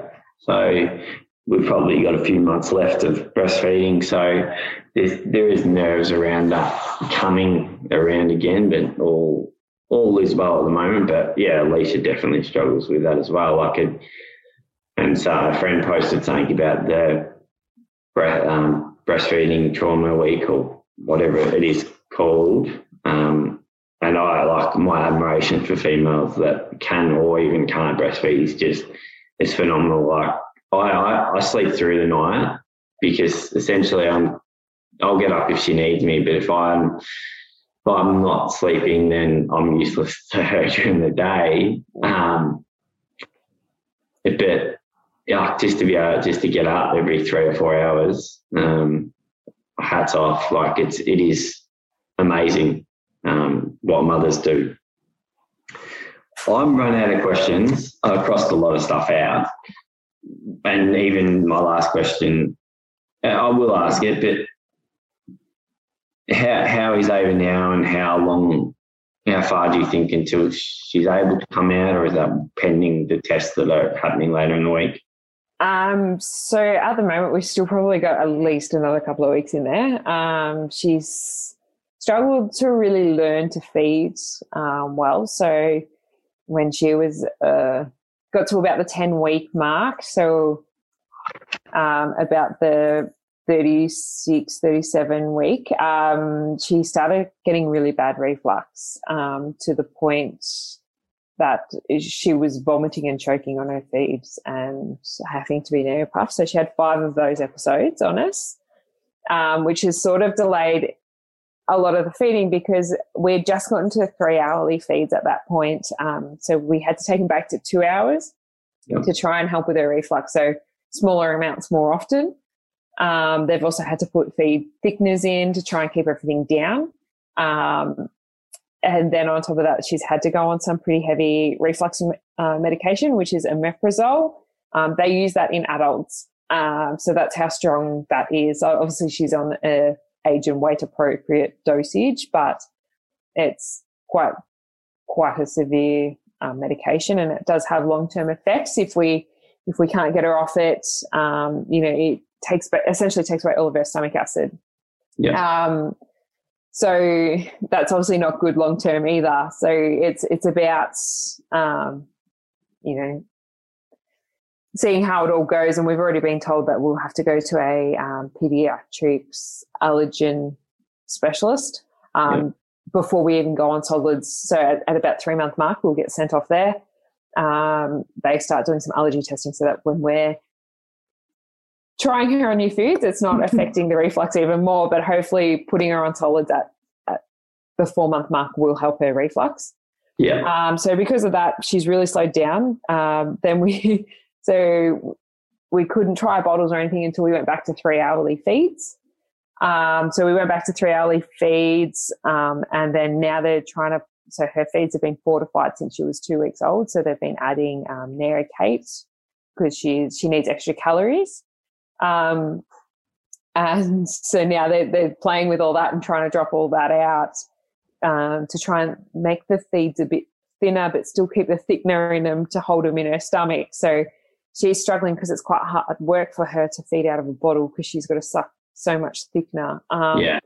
So we've probably got a few months left of breastfeeding. So there is nerves around that coming around again, but all all is well at the moment. But yeah, Alicia definitely struggles with that as well. Like it, and so a friend posted something about the um, breastfeeding trauma week or whatever it is called. Um, and I like my admiration for females that can or even can't breastfeed is just it's phenomenal. Like I, I, I sleep through the night because essentially I'm I'll get up if she needs me, but if I'm if I'm not sleeping, then I'm useless to her during the day. Um, but yeah, just to be able just to get up every three or four hours, um, hats off. Like it's it is amazing um, what mothers do. I'm running out of questions. I crossed a lot of stuff out. And even my last question, uh, I will ask it, but how, how is Ava now and how long, how far do you think until she's able to come out or is that pending the tests that are happening later in the week? Um, so at the moment, we've still probably got at least another couple of weeks in there. Um, she's struggled to really learn to feed um, well. So when she was uh, got to about the 10 week mark, so um, about the 36, 37 week, um, she started getting really bad reflux um, to the point that she was vomiting and choking on her feeds and having to be neopuff. So she had five of those episodes on us, um, which has sort of delayed a lot of the feeding because we'd just gotten to three hourly feeds at that point. Um, so we had to take him back to two hours yep. to try and help with her reflux. So smaller amounts more often. Um, they've also had to put feed thickeners in to try and keep everything down. Um, and then on top of that, she's had to go on some pretty heavy reflux uh, medication, which is omeprazole. Um, they use that in adults. Um, so that's how strong that is. Obviously, she's on a age and weight appropriate dosage, but it's quite quite a severe um, medication, and it does have long term effects if we if we can't get her off it. Um, you know, it takes essentially takes away all of her stomach acid. Yeah. Um, so that's obviously not good long term either. So it's it's about um, you know seeing how it all goes, and we've already been told that we'll have to go to a um, pediatrics allergen specialist um, yeah. before we even go on solids. So at, at, about three month mark, we'll get sent off there. Um, they start doing some allergy testing so that when we're trying her on new foods, it's not affecting the reflux even more, but hopefully putting her on solids at, at the four month mark will help her reflux. Yeah. Um, so because of that, she's really slowed down. Um, then we, so we couldn't try bottles or anything until we went back to three hourly feeds. Um, so we went back to three hourly feeds, um, and then now they're trying to. So her feeds have been fortified since she was two weeks old. So they've been adding um, Kate because she she needs extra calories. Um, and so now they're, they're playing with all that and trying to drop all that out um, to try and make the feeds a bit thinner, but still keep the thickener in them to hold them in her stomach. So she's struggling because it's quite hard work for her to feed out of a bottle because she's got to suck so much thickener. Um, yeah.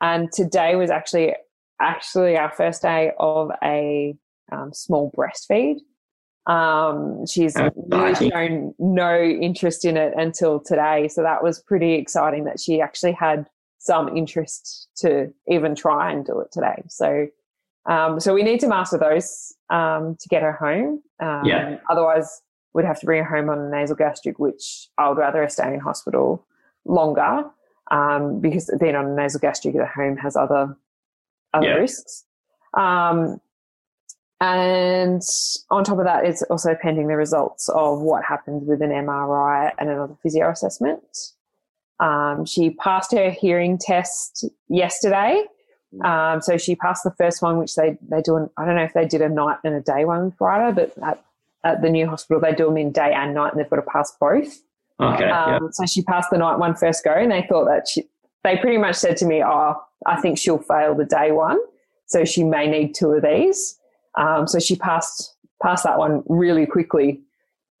And today was actually actually our first day of a um, small breastfeed. Um, she's really shown no interest in it until today. So that was pretty exciting that she actually had some interest to even try and do it today. So, um, so we need to master those um, to get her home. Um, yeah. Otherwise, we'd have to bring her home on a nasal gastric, which I would rather stay in hospital longer um, because being on a nasal gastric at home has other other yeah. risks. Um, and on top of that, it's also pending the results of what happens with an MRI and another physio assessment. Um, she passed her hearing test yesterday. Um, so she passed the first one, which they, they do, an, I don't know if they did a night and a day one Friday, but at, at the new hospital, they do them in day and night and they've got to pass both. Okay. Um, So she passed the night one first go and they thought that she, they pretty much said to me, oh, I think she'll fail the day one. So she may need two of these. Um, so she passed passed that one really quickly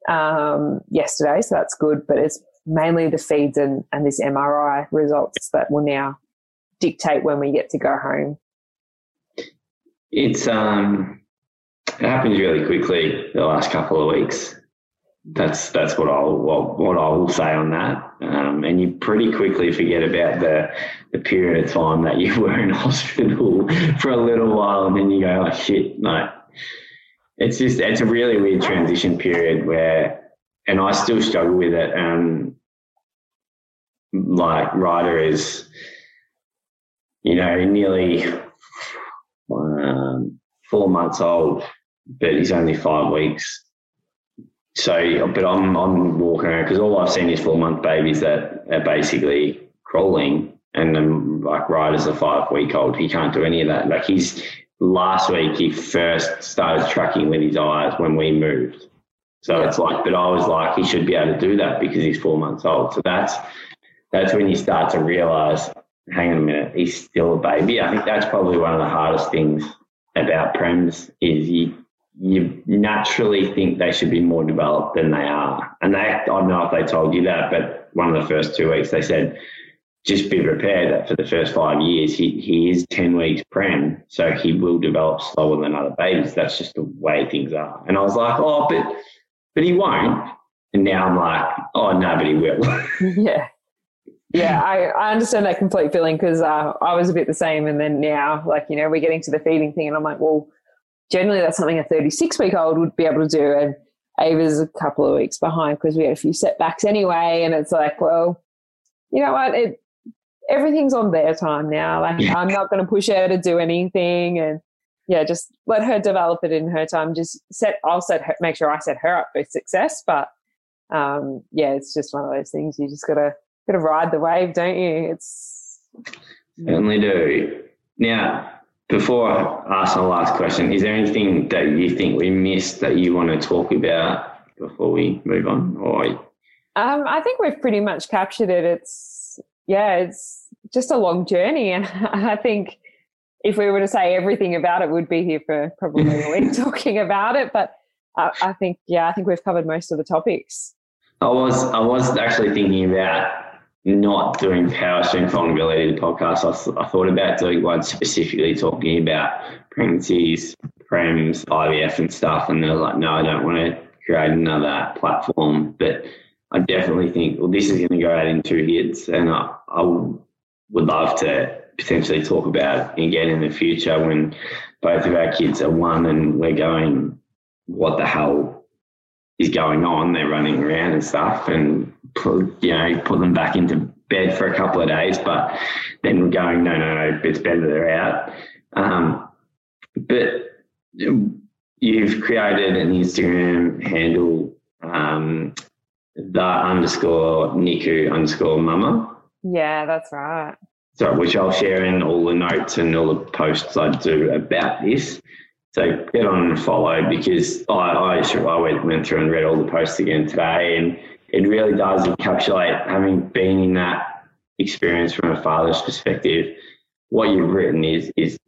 um, yesterday, so that's good. But it's mainly the feeds and, and this MRI results that will now dictate when we get to go home. It's um, it happens really quickly the last couple of weeks. That's that's what I'll what, what I will say on that. Um, and you pretty quickly forget about the the period of time that you were in hospital for a little while, and then you go, "Oh shit!" Like it's just it's a really weird transition period where, and I still struggle with it. Um, like Ryder is, you know, nearly um, four months old, but he's only five weeks so, but I'm I'm walking around because all I've seen is four month babies that are basically crawling, and then like Ryder's a five week old. He can't do any of that. Like he's last week he first started tracking with his eyes when we moved. So it's like, but I was like, he should be able to do that because he's four months old. So that's that's when you start to realize, hang on a minute, he's still a baby. I think that's probably one of the hardest things about prems is you you naturally think they should be more developed than they are. And they, I don't know if they told you that, but one of the first two weeks they said, just be prepared that for the first five years, he, he is 10 weeks prem, so he will develop slower than other babies. That's just the way things are. And I was like, oh, but, but he won't. And now I'm like, oh, no, but he will. yeah. Yeah, I, I understand that complete feeling because uh, I was a bit the same. And then now, like, you know, we're getting to the feeding thing, and I'm like, well, generally that's something a 36 week old would be able to do. And Ava's a couple of weeks behind because we had a few setbacks anyway. And it's like, well, you know what? It, everything's on their time now. Like I'm not going to push her to do anything. And yeah, just let her develop it in her time. Just set, I'll set her, make sure I set her up for success. But um, yeah, it's just one of those things. You just got to, got to ride the wave, don't you? It's certainly do. Now, before I ask the last question, is there anything that you think we missed that you want to talk about before we move on? Or um, I think we've pretty much captured it. It's yeah, it's just a long journey, and I think if we were to say everything about it, we'd be here for probably a week talking about it. But I, I think yeah, I think we've covered most of the topics. I was I was actually thinking about not doing power strength vulnerability podcast. I, th- I thought about doing one specifically talking about pregnancies, prems, IVF, and stuff. And they're like, no, I don't want to create another platform. But I definitely think, well, this is going to go out in two hits, and I, I would love to potentially talk about again in the future when both of our kids are one and we're going, what the hell is going on? They're running around and stuff, and put, you know, put them back into bed for a couple of days, but then we're going, no, no, no, it's better they're out. Um, but you've created an Instagram handle, um, the underscore NICU underscore mama. Yeah, that's right. So, which I'll share in all the notes and all the posts I do about this. So get on and follow because I, I, I went, went through and read all the posts again today and it really does encapsulate having been in that experience from a father's perspective. What you've written is is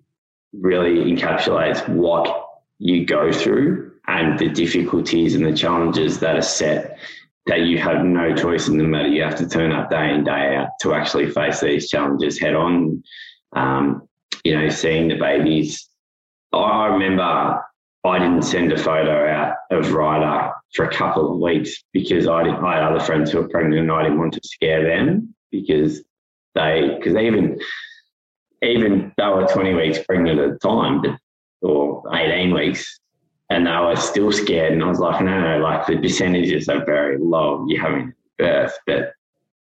really encapsulates what you go through and the difficulties and the challenges that are set that you have no choice in the matter. You have to turn up day in, day out to actually face these challenges head on. Um, you know, seeing the babies. I remember I didn't send a photo out of Ryder for a couple of weeks because I, didn't, I had other friends who were pregnant and I didn't want to scare them because they, because even, even they were 20 weeks pregnant at the time, or 18 weeks, and they were still scared. And I was like, no, no, like the percentages are very low. You're having birth, but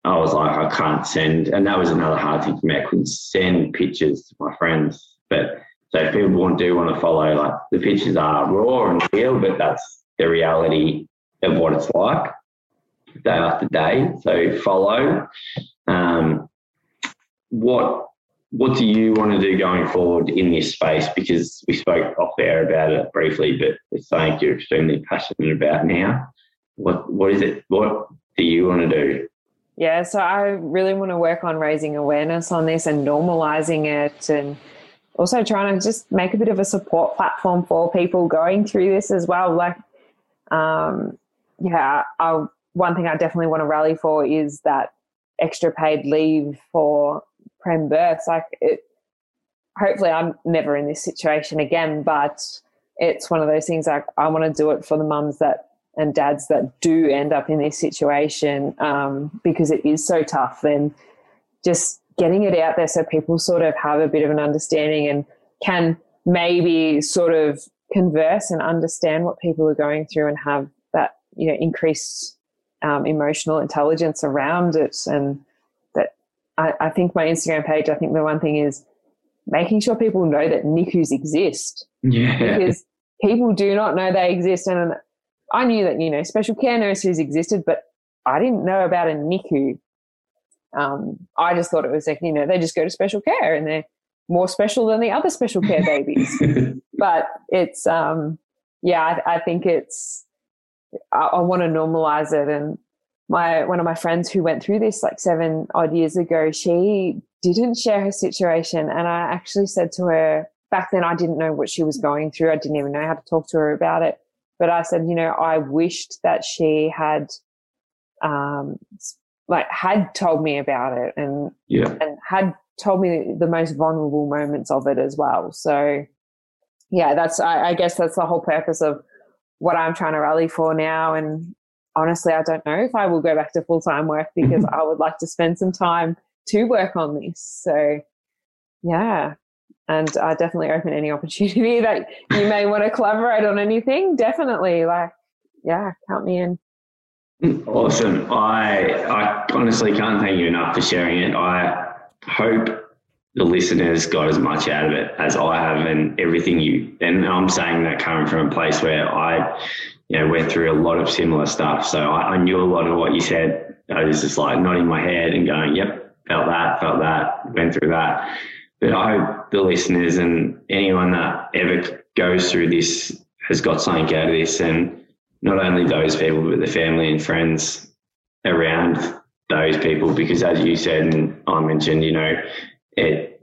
I was like, I can't send, and that was another hard thing for me. I couldn't send pictures to my friends, but so if people want do want to follow, like the pictures are raw and real, but that's the reality of what it's like day after day. So follow. Um, what what do you want to do going forward in this space? Because we spoke off air about it briefly, but it's something you're extremely passionate about now. What what is it? What do you want to do? Yeah, so I really want to work on raising awareness on this and normalizing it and also trying to just make a bit of a support platform for people going through this as well. Like, um, yeah, I, one thing I definitely want to rally for is that extra paid leave for prem births. Like, it, hopefully, I'm never in this situation again, but it's one of those things like I want to do it for the mums that and dads that do end up in this situation um, because it is so tough. Then just getting it out there so people sort of have a bit of an understanding and can maybe sort of converse and understand what people are going through and have that you know increased um, emotional intelligence around it. And that I, I, think my instagram page i think the one thing is making sure people know that nicus exist. Yeah. Because people do not know they exist. And i knew that you know special care nurses existed but i didn't know about a nicu um, I just thought it was like, you know, they just go to special care and they're more special than the other special care babies. but it's, um, yeah, I, I think it's, I, I want to normalize it. And my, one of my friends who went through this like seven odd years ago, she didn't share her situation. And I actually said to her, back then I didn't know what she was going through. I didn't even know how to talk to her about it. But I said, you know, I wished that she had um, like had told me about it and yeah. and had told me the most vulnerable moments of it as well. So yeah, that's I, I guess that's the whole purpose of what I'm trying to rally for now. And honestly, I don't know if I will go back to full time work mm-hmm. because I would like to spend some time to work on this. So yeah. And I definitely open any opportunity that you may want to collaborate on anything. Definitely, like, yeah, count me in. Awesome. I I honestly can't thank you enough for sharing it. I hope the listeners got as much out of it as I have and everything you and I'm saying that coming from a place where I you know went through a lot of similar stuff. So I, I knew a lot of what you said. I was just like nodding my head and going, Yep, felt that, felt that, went through that. But I hope the listeners and anyone that ever goes through this has got something out of this and not only those people, but the family and friends around those people. Because as you said, and I mentioned, you know, it,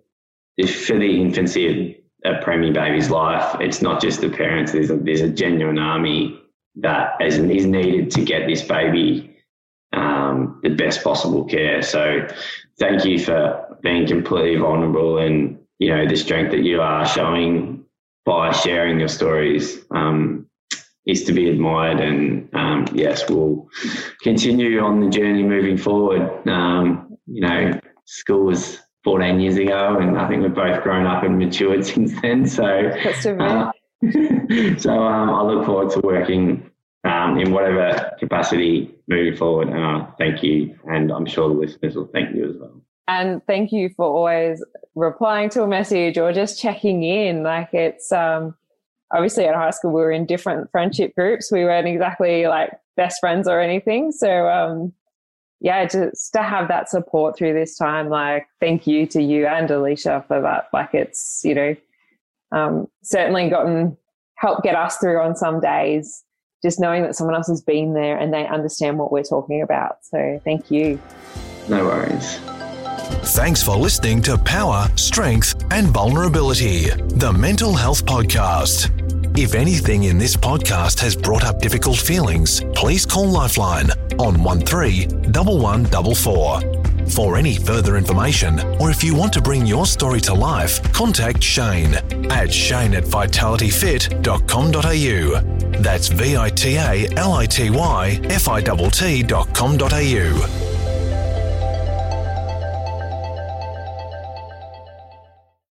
for the infancy of a preemie baby's life, it's not just the parents. There's a, there's a genuine army that is, is needed to get this baby um, the best possible care. So thank you for being completely vulnerable and you know the strength that you are showing by sharing your stories um, is to be admired. And um, yes, we'll continue on the journey moving forward. Um, you know, school was 14 years ago, and I think we've both grown up and matured since then. So, uh, so um, I look forward to working um, in whatever capacity moving forward. And uh, thank you, and I'm sure the listeners will thank you as well. And thank you for always replying to a message or just checking in. Like it's um, obviously at high school we were in different friendship groups. We weren't exactly like best friends or anything. So um, yeah, just to have that support through this time, like thank you to you and Alicia for that. Like it's, you know, um, certainly gotten help get us through on some days, just knowing that someone else has been there and they understand what we're talking about. So thank you. No worries. Thanks for listening to Power, Strength, and Vulnerability, the Mental Health Podcast. If anything in this podcast has brought up difficult feelings, please call Lifeline on 131144. For any further information, or if you want to bring your story to life, contact Shane at shane at vitalityfit.com.au. That's V I T A L I T Y F I T T.com.au.